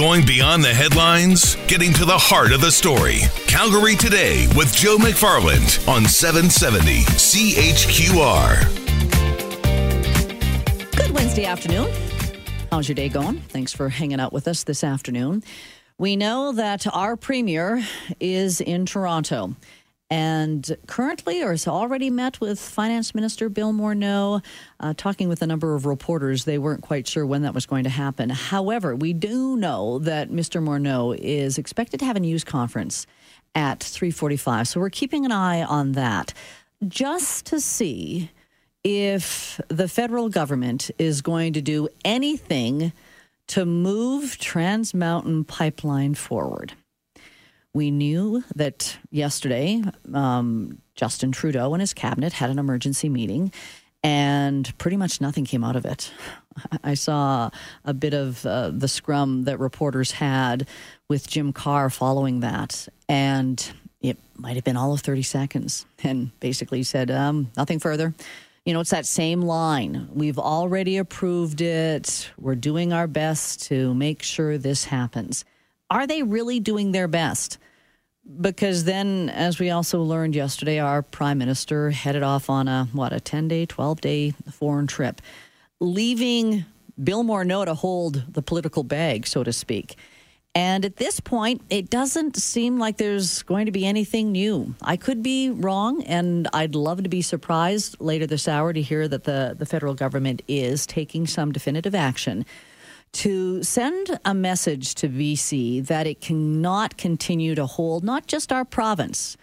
Going beyond the headlines, getting to the heart of the story. Calgary Today with Joe McFarland on 770 CHQR. Good Wednesday afternoon. How's your day going? Thanks for hanging out with us this afternoon. We know that our premier is in Toronto and currently or has already met with Finance Minister Bill Morneau, uh, talking with a number of reporters. They weren't quite sure when that was going to happen. However, we do know that Mr. Morneau is expected to have a news conference at 3:45. So we're keeping an eye on that just to see if the federal government is going to do anything to move Trans Mountain Pipeline forward. We knew that yesterday um, Justin Trudeau and his cabinet had an emergency meeting, and pretty much nothing came out of it. I saw a bit of uh, the scrum that reporters had with Jim Carr following that, and it might have been all of 30 seconds, and basically said um, nothing further. You know, it's that same line. We've already approved it. We're doing our best to make sure this happens. Are they really doing their best? Because then, as we also learned yesterday, our prime minister headed off on a, what, a 10 day, 12 day foreign trip, leaving Bill Morneau to hold the political bag, so to speak. And at this point, it doesn't seem like there's going to be anything new. I could be wrong, and I'd love to be surprised later this hour to hear that the, the federal government is taking some definitive action to send a message to BC that it cannot continue to hold not just our province.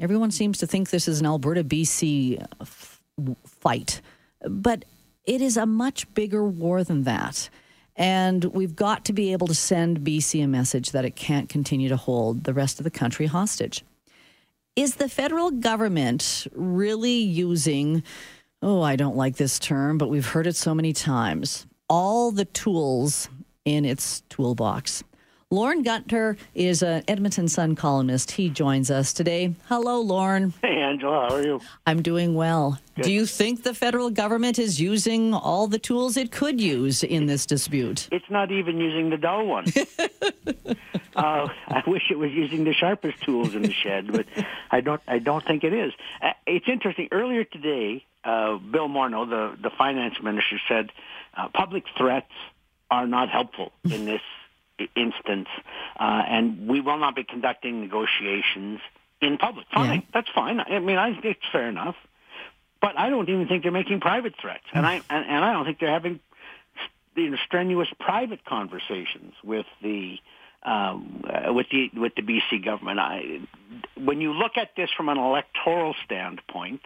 Everyone seems to think this is an Alberta BC f- fight, but it is a much bigger war than that. And we've got to be able to send BC a message that it can't continue to hold the rest of the country hostage. Is the federal government really using, oh, I don't like this term, but we've heard it so many times, all the tools in its toolbox. Lorne Gunter is an Edmonton Sun columnist. He joins us today. Hello, Lauren. Hey, Angela, how are you? I'm doing well. Good. Do you think the federal government is using all the tools it could use in this dispute? It's not even using the dull one. uh, I wish it was using the sharpest tools in the shed, but I don't. I don't think it is. Uh, it's interesting. Earlier today, uh, Bill Morneau, the the finance minister, said uh, public threats are not helpful in this instance, uh, and we will not be conducting negotiations in public. Fine, Yeah. that's fine. I mean, I think it's fair enough. But I don't even think they're making private threats, and I and, and I don't think they're having you know, strenuous private conversations with the um, uh, with the with the BC government. I, when you look at this from an electoral standpoint,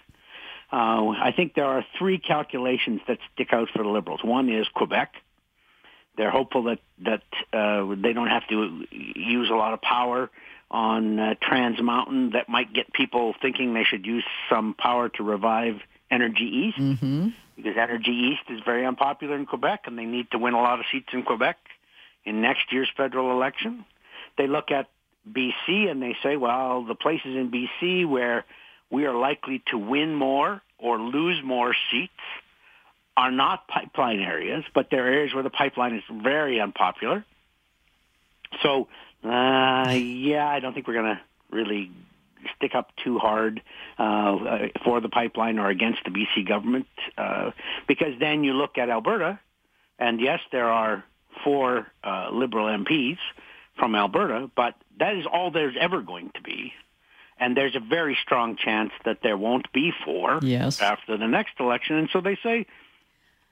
uh, I think there are three calculations that stick out for the Liberals. One is Quebec. They're hopeful that that uh, they don't have to use a lot of power on uh, Trans Mountain. That might get people thinking they should use some power to revive Energy East Mm-hmm. because Energy East is very unpopular in Quebec, and they need to win a lot of seats in Quebec in next year's federal election. They look at BC and they say, well, the places in BC where we are likely to win more or lose more seats are not pipeline areas, but they're areas where the pipeline is very unpopular. So, uh, yeah, I don't think we're going to really stick up too hard uh, for the pipeline or against the BC government, uh, because then you look at Alberta, and yes, there are four uh, Liberal MPs from Alberta, but that is all there's ever going to be. And there's a very strong chance that there won't be four Yes. after the next election. And so they say,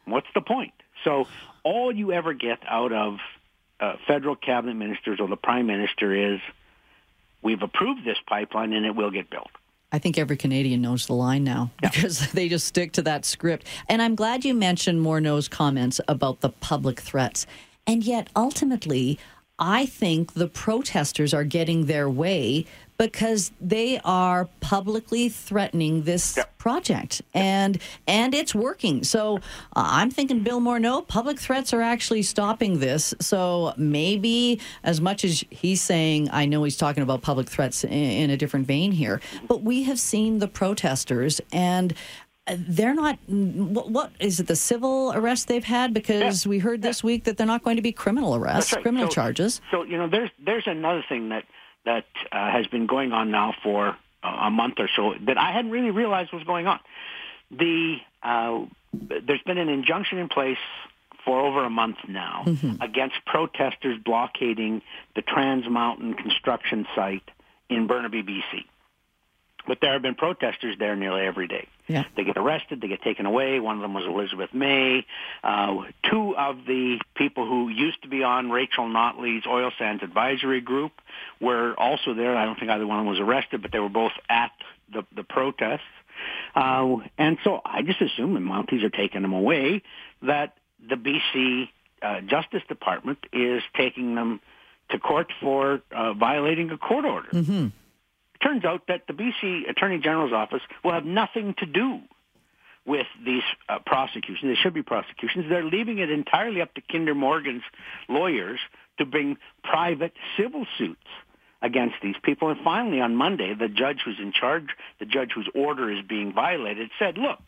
what's the point? So all you ever get out of uh, federal cabinet ministers or the prime minister is, we've approved this pipeline and it will get built. I think every Canadian knows the line now because they just stick to that script. And I'm glad you mentioned Morneau's comments about the public threats. And yet, ultimately, I think the protesters are getting their way because they are publicly threatening this Yep. project and and it's working so uh, i'm thinking bill morneau public threats are actually stopping this so maybe as much as he's saying i know he's talking about public threats in, in a different vein here but we have seen the protesters and Uh, they're not. What, what is it? The civil arrest they've had because yeah. we heard this yeah. week that they're not going to be criminal arrests, right. criminal so, charges. So you know, there's there's another thing that that uh, has been going on now for uh, a month or so that I hadn't really realized was going on. The uh, there's been an injunction in place for over a month now mm-hmm. against protesters blockading the Trans Mountain construction site in Burnaby, BC. But there have been protesters there nearly every day. Yeah. They get arrested, they get taken away. One of them was Elizabeth May. Uh, two of the people who used to be on Rachel Notley's oil sands advisory group were also there. I don't think either one of them was arrested, but they were both at the, the protests. Uh, and so I just assume the Mounties are taking them away, that the BC uh, Justice Department is taking them to court for uh, violating a court order. Mm-hmm. Turns out that the BC Attorney General's office will have nothing to do with these uh, prosecutions. They should be prosecutions. They're leaving it entirely up to Kinder Morgan's lawyers to bring private civil suits against these people. And finally, on Monday, the judge who's in charge, the judge whose order is being violated, said, look,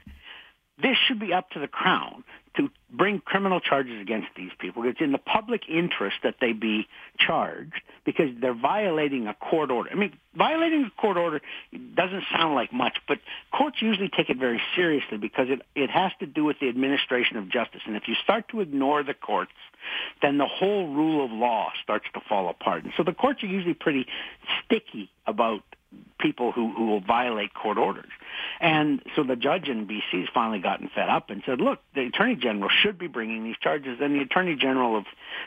this should be up to the Crown to bring criminal charges against these people. It's in the public interest that they be charged because they're violating a court order. I mean, violating a court order doesn't sound like much, but courts usually take it very seriously because it, it has to do with the administration of justice. And if you start to ignore the courts, then the whole rule of law starts to fall apart. And so the courts are usually pretty sticky about people who, who will violate court orders. And so the judge in BC has finally gotten fed up and said, look, the Attorney General should be bringing these charges. And the Attorney General of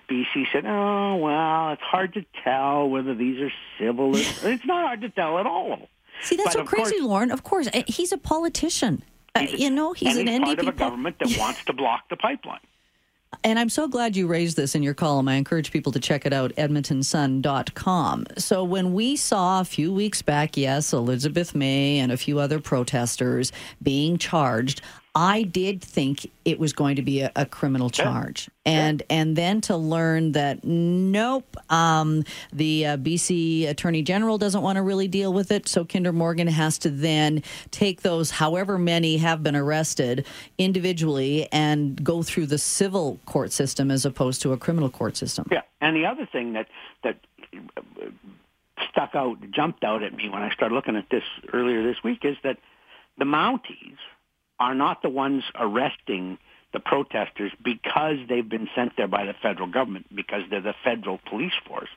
BC said, oh, well, it's hard to tell whether these are civil. it's not hard to tell at all. See, that's but so crazy, course, Lorne. Of course, eh, he's a politician. Uh, you know, he's an he's NDP part of a government that wants to block the pipeline. And I'm so glad you raised this in your column. I encourage people to check it out, edmontonsun.com. So, when we saw a few weeks back, yes, Elizabeth May and a few other protesters being charged, I did think it was going to be a, a criminal charge, yeah. and yeah. and then to learn that nope, um, the uh, BC Attorney General doesn't want to really deal with it, so Kinder Morgan has to then take those, however many have been arrested individually, and go through the civil court system as opposed to a criminal court system. Yeah, and the other thing that that stuck out, jumped out at me when I started looking at this earlier this week is that the Mounties are not the ones arresting the protesters because they've been sent there by the federal government because they're the federal police force.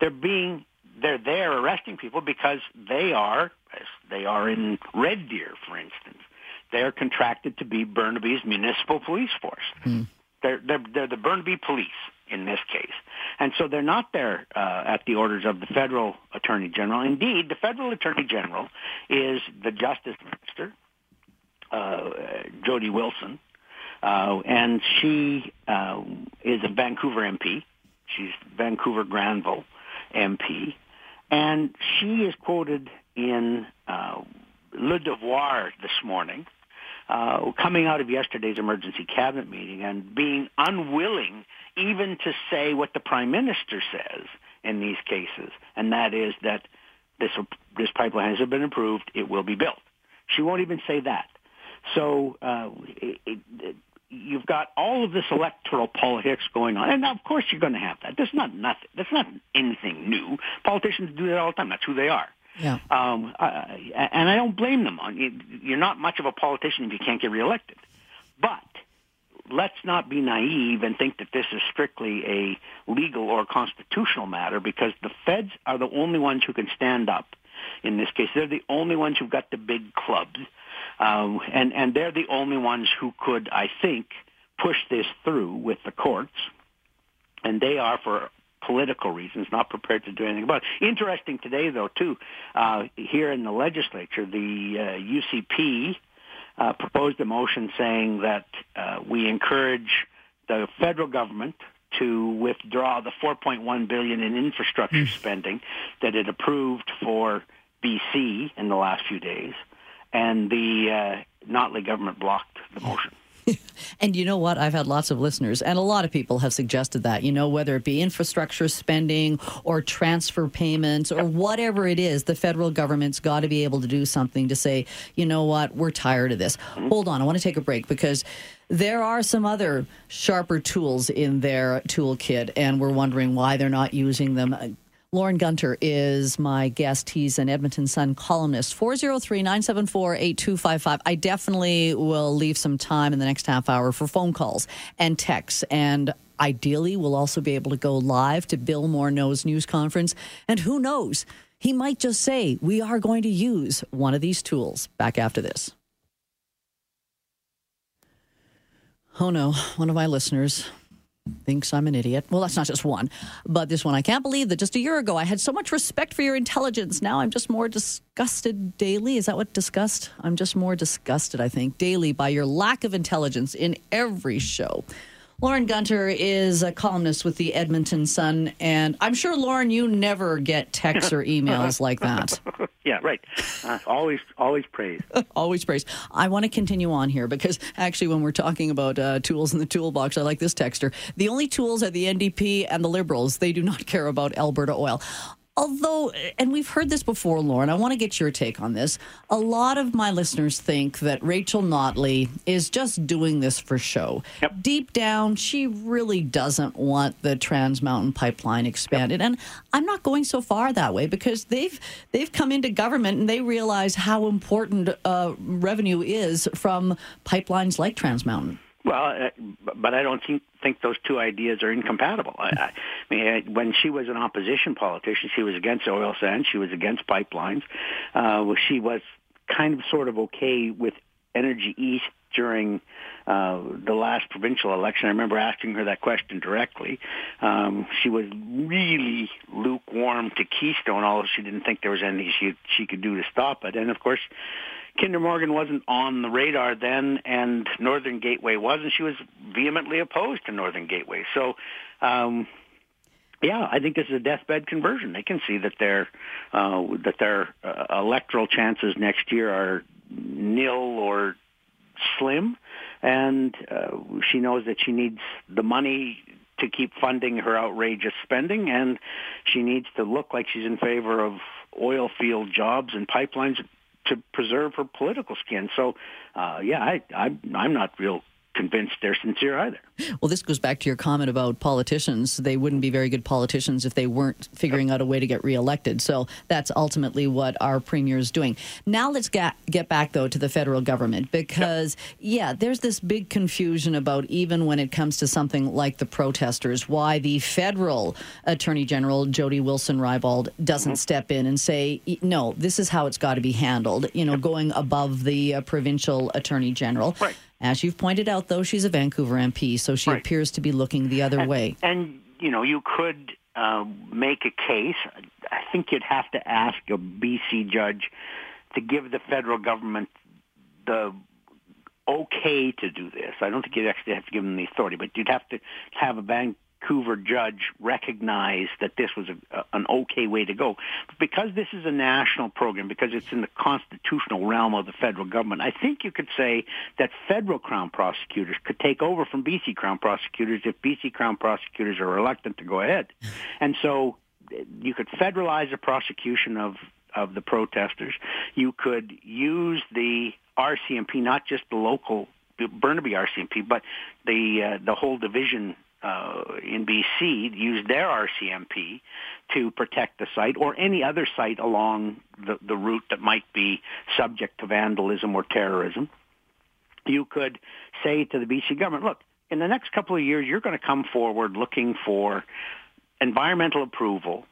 They're being they're there arresting people because they are they are in Red Deer, for instance. They are contracted to be Burnaby's municipal police force. Mm. They're, they're they're the Burnaby police in this case, and so they're not there uh, at the orders of the federal attorney general. Indeed, the federal attorney general is the justice minister uh, Jody Wilson, uh, and she uh, is a Vancouver MP. She's Vancouver Granville MP, and she is quoted in uh, Le Devoir this morning, uh, coming out of yesterday's emergency cabinet meeting and being unwilling even to say what the prime minister says in these cases, and that is that this this pipeline has been approved; it will be built. She won't even say that. So uh, it, it, you've got all of this electoral politics going on, and of course you're going to have that. That's not nothing. That's not anything new. Politicians do that all the time. That's who they are. Yeah. Um, uh, and I don't blame them. You're not much of a politician if you can't get reelected. But let's not be naive and think that this is strictly a legal or constitutional matter because the feds are the only ones who can stand up in this case. They're the only ones who've got the big clubs. Um, and, and they're the only ones who could, I think, push this through with the courts. And they are, for political reasons, not prepared to do anything about it. Interesting today, though, too, uh, here in the legislature, the uh, UCP uh, proposed a motion saying that uh, we encourage the federal government to withdraw the 4.1 billion in infrastructure mm. spending that it approved for BC in the last few days and the uh, Notley government blocked the motion. and you know what? I've had lots of listeners, and a lot of people have suggested that, you know, whether it be infrastructure spending or transfer payments or whatever it is, the federal government's got to be able to do something to say, you know what, we're tired of this. Mm-hmm. Hold on, I want to take a break because there are some other sharper tools in their toolkit, and we're wondering why they're not using them. Lorne Gunter is my guest. He's an Edmonton Sun columnist. 403 974 8255. I definitely will leave some time in the next half hour for phone calls and texts. And ideally, we'll also be able to go live to Bill Morneau's news conference. And who knows? He might just say, We are going to use one of these tools. Back after this. Oh no, one of my listeners thinks I'm an idiot. Well, that's not just one, but this one. I can't believe that just a year ago I had so much respect for your intelligence. Now I'm just more disgusted daily. Is that what disgust? I'm just more disgusted, I think, daily by your lack of intelligence in every show. Lorne Gunter is a columnist with the Edmonton Sun, and I'm sure, Lorne, you never get texts or emails like that. Yeah, right. Uh, always, always praise. always praise. I want to continue on here because actually, when we're talking about uh, tools in the toolbox, I like this texter. The only tools are the NDP and the Liberals. They do not care about Alberta oil. Although, and we've heard this before, Lorne, I want to get your take on this. A lot of my listeners think that Rachel Notley is just doing this for show. Yep. Deep down, she really doesn't want the Trans Mountain Pipeline expanded. Yep. And I'm not going so far that way because they've they've come into government and they realize how important uh, revenue is from pipelines like Trans Mountain. Well, uh, but I don't think think those two ideas are incompatible. I, I mean, when she was an opposition politician, she was against oil sands, she was against pipelines. Uh, she was kind of sort of okay with Energy East during uh, the last provincial election. I remember asking her that question directly. Um, she was really lukewarm to Keystone, although she didn't think there was anything she she could do to stop it. And of course, Kinder Morgan wasn't on the radar then, and Northern Gateway was, and she was vehemently opposed to Northern Gateway. So, um, yeah, I think this is a deathbed conversion. They can see that their uh, that their uh, electoral chances next year are nil or slim, and uh, she knows that she needs the money to keep funding her outrageous spending, and she needs to look like she's in favor of oil field jobs and pipelines to preserve her political skin. So, uh, yeah, I, I, I'm not real convinced they're sincere either. Well, this goes back to your comment about politicians. They wouldn't be very good politicians if they weren't figuring out a way to get reelected. So that's ultimately what our premier is doing. Now let's get get back though to the federal government because yeah, there's this big confusion about even when it comes to something like the protesters, why the federal attorney general Jody Wilson-Raybould doesn't mm-hmm. step in and say no, this is how it's got to be handled. You know, going above the uh, provincial attorney general. Right. As you've pointed out, though, she's a Vancouver MP, so she right. appears to be looking the other and, way. And, you know, you could uh, make a case. I think you'd have to ask a BC judge to give the federal government the okay to do this. I don't think you'd actually have to give them the authority, but you'd have to have a bank Vancouver judge recognized that this was a, an okay way to go. But because this is a national program, because it's in the constitutional realm of the federal government, I think you could say that federal Crown prosecutors could take over from BC Crown prosecutors if BC Crown prosecutors are reluctant to go ahead. And so you could federalize the prosecution of of the protesters. You could use the RCMP, not just the local Burnaby RCMP, but the uh, the whole division uh, in BC use their RCMP to protect the site or any other site along the, the route that might be subject to vandalism or terrorism. You could say to the BC government, look, in the next couple of years, you're going to come forward looking for environmental approval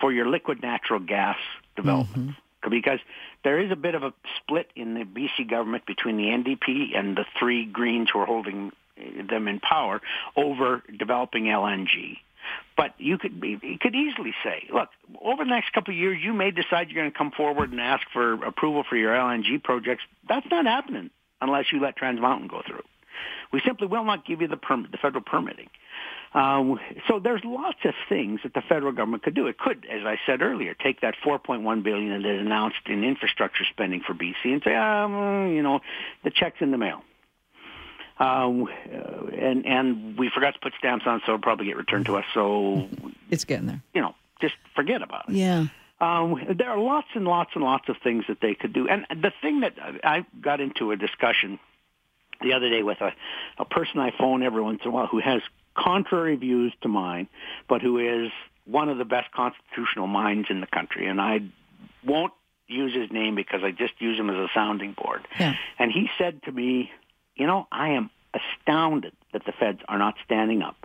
for your liquid natural gas development. Mm-hmm. Because there is a bit of a split in the BC government between the NDP and the three Greens who are holding them in power over developing LNG. But you could you could easily say, look, over the next couple of years, you may decide you're going to come forward and ask for approval for your LNG projects. That's not happening unless you let Trans Mountain go through. We simply will not give you the permit, the federal permitting. Um, so there's lots of things that the federal government could do. It could, as I said earlier, take that 4.1 billion that it announced in infrastructure spending for BC and say, um, you know, the check's in the mail. Um, uh, and and we forgot to put stamps on, so it'll probably get returned to us. So It's getting there. you know, just forget about it. Yeah. Um, there are lots and lots and lots of things that they could do. And the thing that I got into a discussion the other day with a, a person I phone every once in a while who has contrary views to mine, but who is one of the best constitutional minds in the country. And I won't use his name because I just use him as a sounding board. Yeah. And he said to me, you know, I am astounded that the feds are not standing up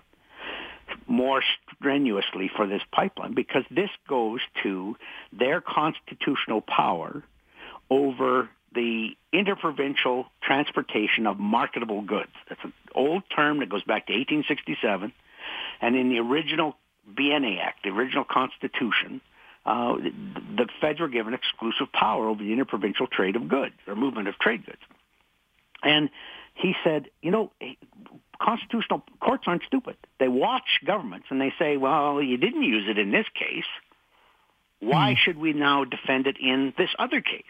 more strenuously for this pipeline because this goes to their constitutional power over the interprovincial transportation of marketable goods. That's an old term that goes back to 1867. And in the original BNA Act, the original Constitution, uh, the, feds were given exclusive power over the interprovincial trade of goods or movement of trade goods. And he said, you know, constitutional courts aren't stupid. They watch governments and they say, well, you didn't use it in this case. Why mm. should we now defend it in this other case?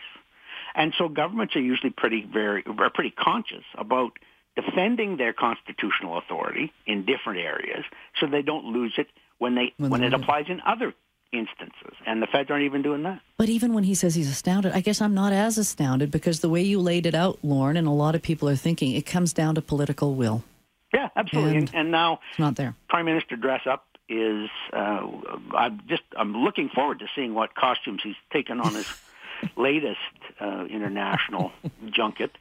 And so governments are usually pretty very are pretty conscious about defending their constitutional authority in different areas so they don't lose it when they when, when it applies in other instances. And the feds aren't even doing that. But even when he says he's astounded, I guess I'm not as astounded because the way you laid it out, Lorne, and a lot of people are thinking it comes down to political will. Yeah, absolutely. And, and now it's not there. Prime Minister dress up is uh, I'm just I'm looking forward to seeing what costumes he's taken on his latest uh, international junket.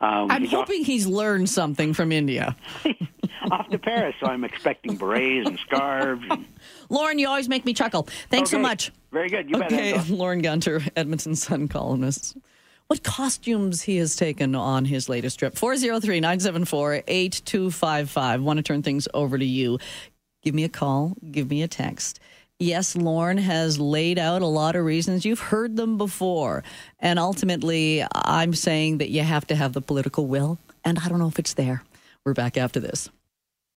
Um, I'm he's hoping off, he's learned something from India. off to Paris, so I'm expecting berets and scarves. And... Lorne, you always make me chuckle. Thanks okay. so much. Very good. You okay, bet. Lorne Gunter, Edmonton Sun columnist. What costumes he has taken on his latest trip. 403 974 8255. Want to turn things over to you. Give me a call, give me a text yes, Lorne has laid out a lot of reasons. You've heard them before. And ultimately, I'm saying that you have to have the political will. And I don't know if it's there. We're back after this.